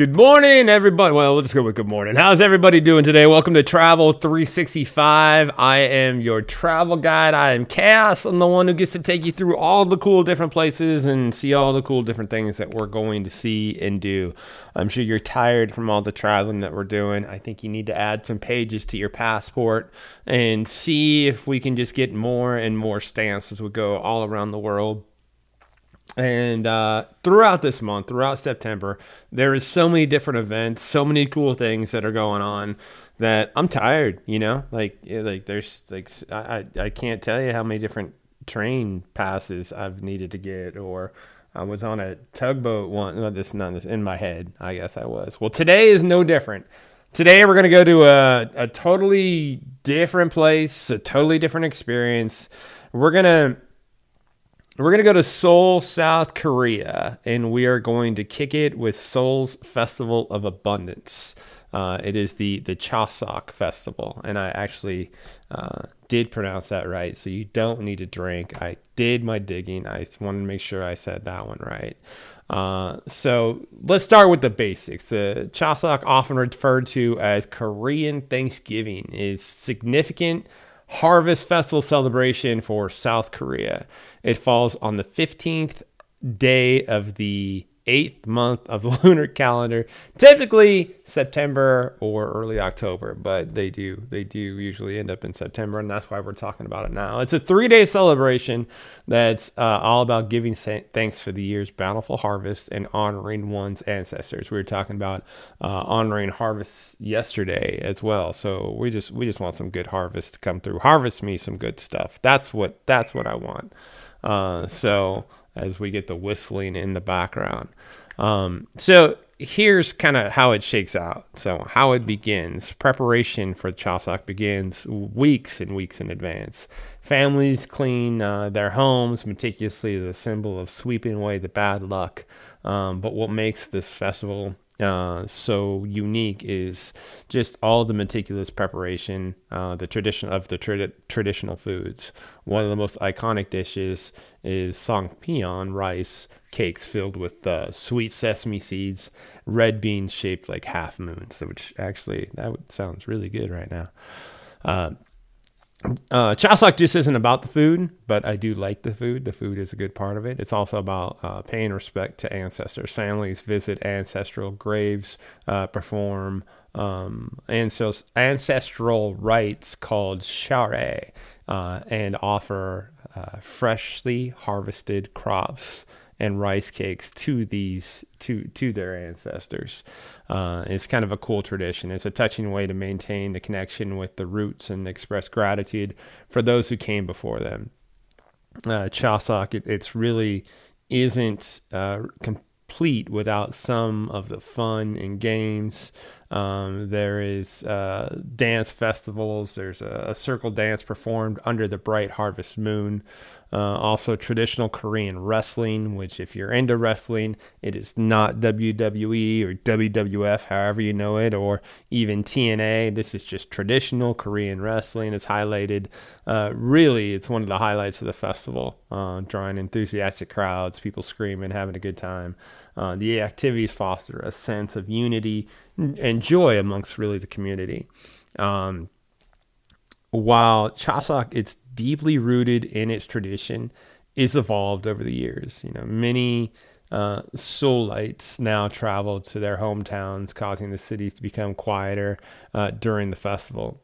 Good morning, everybody. Well, we'll just go with good morning. How's everybody doing today? Welcome to Travel 365. I am your travel guide. I am Chaos. I'm the one who gets to take you through all the cool different places and see all the cool different things that we're going to see and do. I'm sure you're tired from all the traveling that we're doing. I think you need to add some pages to your passport and see if we can just get more and more stamps as we go all around the world. And uh, throughout this month, throughout September, there is so many different events, so many cool things that are going on that I'm tired. You know, like like there's like I I can't tell you how many different train passes I've needed to get, or I was on a tugboat one. No, this none this in my head. I guess I was. Well, today is no different. Today we're gonna go to a a totally different place, a totally different experience. We're gonna we're going to go to Seoul, South Korea, and we are going to kick it with Seoul's Festival of Abundance. Uh, it is the, the Chuseok Festival, and I actually uh, did pronounce that right, so you don't need to drink. I did my digging. I wanted to make sure I said that one right. Uh, so let's start with the basics. The Chuseok, often referred to as Korean Thanksgiving, is significant harvest festival celebration for South Korea. It falls on the 15th day of the eighth month of the lunar calendar, typically September or early October, but they do they do usually end up in September, and that's why we're talking about it now. It's a three day celebration that's uh, all about giving thanks for the year's bountiful harvest and honoring one's ancestors. We were talking about uh, honoring harvests yesterday as well, so we just we just want some good harvest to come through. Harvest me some good stuff. That's what that's what I want. Uh, so as we get the whistling in the background. Um, so here's kind of how it shakes out. So how it begins. Preparation for Chuseok begins weeks and weeks in advance. Families clean uh, their homes meticulously as a symbol of sweeping away the bad luck. Um, but what makes this festival uh, so unique is just all the meticulous preparation, uh, the tradition of the tra- traditional foods. One of the most iconic dishes is songpyeon rice cakes filled with uh, sweet sesame seeds, red beans shaped like half moons, which actually that sounds really good right now. Uh, just isn't about the food, but I do like the food. The food is a good part of it. It's also about uh, paying respect to ancestors. Families visit ancestral graves, uh, perform um, ancestral rites called charye, uh, and offer uh, freshly harvested crops and rice cakes to these to to their ancestors. Uh, it's kind of a cool tradition. It's a touching way to maintain the connection with the roots and express gratitude for those who came before them. Uh, it, it's really isn't uh, complete without some of the fun and games. Um, there is uh, dance festivals. There's a, a, circle dance performed under the bright harvest moon. Uh, also, traditional Korean wrestling, which, if you're into wrestling, it is not WWE or WWF, however you know it, or even TNA. This is just traditional Korean wrestling. It's highlighted. Uh, really, it's one of the highlights of the festival, uh, drawing enthusiastic crowds, people screaming, having a good time. Uh, the activities foster a sense of unity and joy amongst really the community. Um, while Chuseok, it's deeply rooted in its tradition, is evolved over the years. You know, many uh, Seoulites now travel to their hometowns, causing the cities to become quieter uh, during the festival.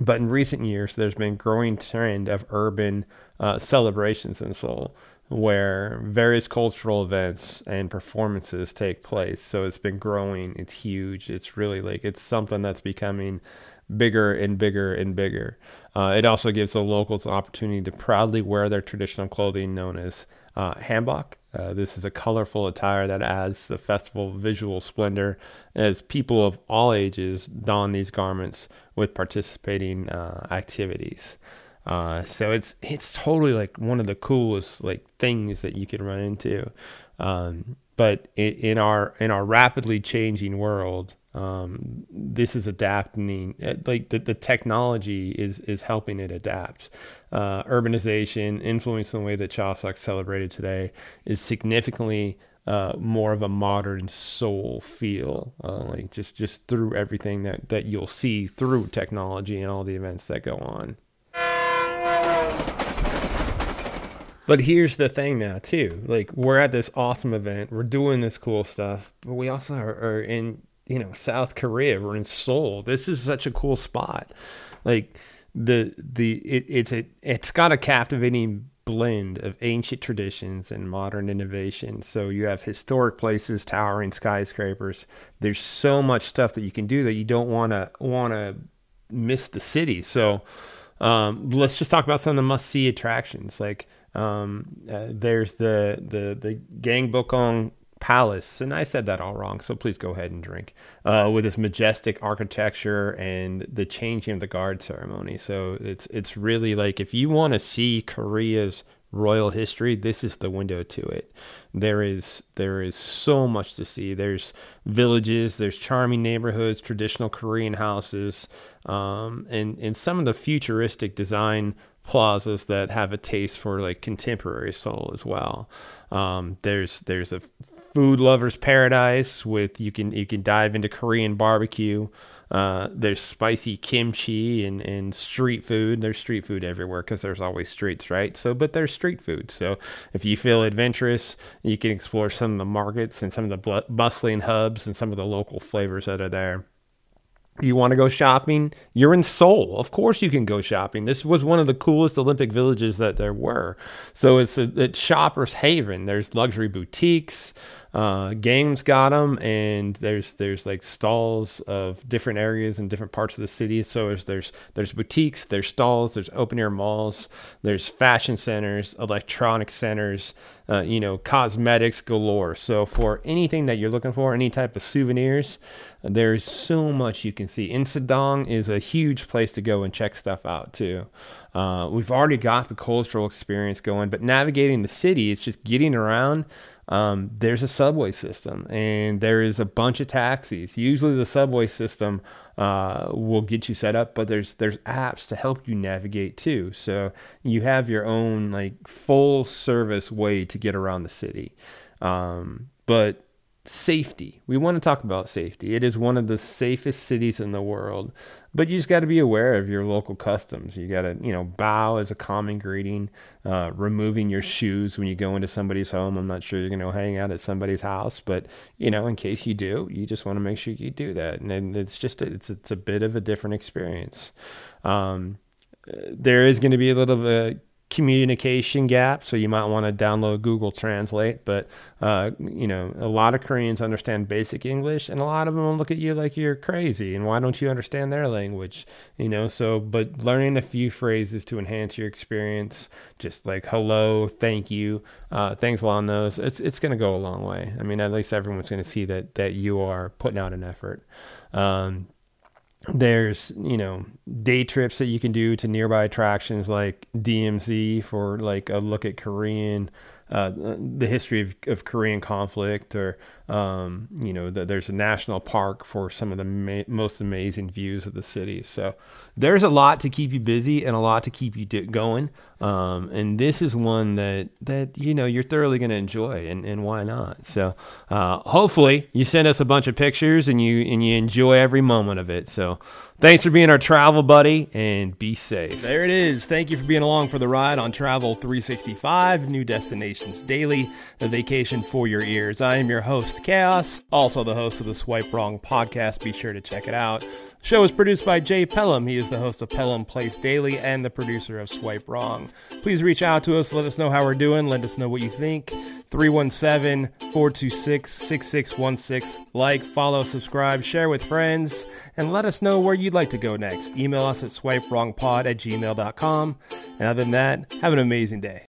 But in recent years, there's been growing trend of urban uh, celebrations in Seoul, where various cultural events and performances take place. So it's been growing. It's huge. It's really like it's something that's becoming bigger and bigger and bigger. Uh, it also gives the locals an opportunity to proudly wear their traditional clothing known as uh, hanbok. Uh, this is a colorful attire that adds the festival visual splendor as people of all ages don these garments with participating uh, activities. Uh, so it's it's totally like one of the coolest like things that you can run into. Um, but in, in our in our rapidly changing world, um, this is adapting uh, like the, the technology is is helping it adapt uh, urbanization influencing the way that Chuseok celebrated today is significantly uh, more of a modern Seoul feel, uh, like just just through everything that that you'll see through technology and all the events that go on. But here's the thing now too, like we're at this awesome event, we're doing this cool stuff, but we also are, are in you know South Korea, we're in Seoul. This is such a cool spot, like the the it, it's a it's got a captivating blend of ancient traditions and modern innovation. So you have historic places, towering skyscrapers. There's so much stuff that you can do that you don't want to want to miss the city. So um, let's just talk about some of the must see attractions. Like um, uh, there's the the the Gangbokgung palace, and I said that all wrong, so please go ahead and drink. Uh, with its majestic architecture and the changing of the guard ceremony, so it's it's really like if you want to see Korea's royal history, this is the window to it. There is there is so much to see. There's villages, there's charming neighborhoods, traditional Korean houses, um, and and some of the futuristic design plazas that have a taste for like contemporary Seoul as well. Um, there's there's a food lovers paradise with you can you can dive into Korean barbecue. Uh, there's spicy kimchi and, and street food. There's street food everywhere because there's always streets, right? So, but there's street food. So, if you feel adventurous, you can explore some of the markets and some of the bustling hubs and some of the local flavors that are there. You want to go shopping? You're in Seoul. Of course, you can go shopping. This was one of the coolest Olympic villages that there were. So it's a it's shopper's haven. There's luxury boutiques. Uh, games got them, and there's there's like stalls of different areas in different parts of the city. So there's there's there's boutiques, there's stalls, there's open air malls, there's fashion centers, electronic centers, uh, you know, cosmetics galore. So for anything that you're looking for, any type of souvenirs, there's so much you can see. Insadong is a huge place to go and check stuff out too. Uh, we've already got the cultural experience going, but navigating the city, it's just getting around um, there's a subway system and there is a bunch of taxis. Usually, the subway system uh, will get you set up, but there's there's apps to help you navigate too. So you have your own like full service way to get around the city. Um, but safety. We want to talk about safety. It is one of the safest cities in the world, but you just got to be aware of your local customs. You got to, you know, bow as a common greeting, uh, removing your shoes when you go into somebody's home. I'm not sure you're going to hang out at somebody's house, but you know, in case you do, you just want to make sure you do that. And it's just a, it's it's a bit of a different experience. Um, there is going to be a little bit communication gap, so you might want to download Google Translate. But uh, you know, a lot of Koreans understand basic English, and a lot of them will look at you like you're crazy. And why don't you understand their language? You know, so but learning a few phrases to enhance your experience, just like hello, thank you, uh, things along those, it's it's going to go a long way. I mean, at least everyone's going to see that that you are putting out an effort. Um, there's you know day trips that you can do to nearby attractions like DMZ for like a look at Korean uh, the history of, of Korean conflict, or um, you know, the, there's a national park for some of the ma- most amazing views of the city. So there's a lot to keep you busy and a lot to keep you going. Um, and this is one that that you know you're thoroughly going to enjoy, and, and why not? So uh, hopefully you send us a bunch of pictures and you and you enjoy every moment of it. So thanks for being our travel buddy, and be safe. There it is. Thank you for being along for the ride on Travel 365, New Destinations Daily, a vacation for your ears. I am your host, Chaos, also the host of the Swipe Wrong podcast. Be sure to check it out show is produced by Jay Pelham. He is the host of Pelham Place Daily and the producer of Swipe Wrong. Please reach out to us. Let us know how we're doing. Let us know what you think. 317 426 6616. Like, follow, subscribe, share with friends, and let us know where you'd like to go next. Email us at swipewrongpod at gmail.com. And other than that, have an amazing day.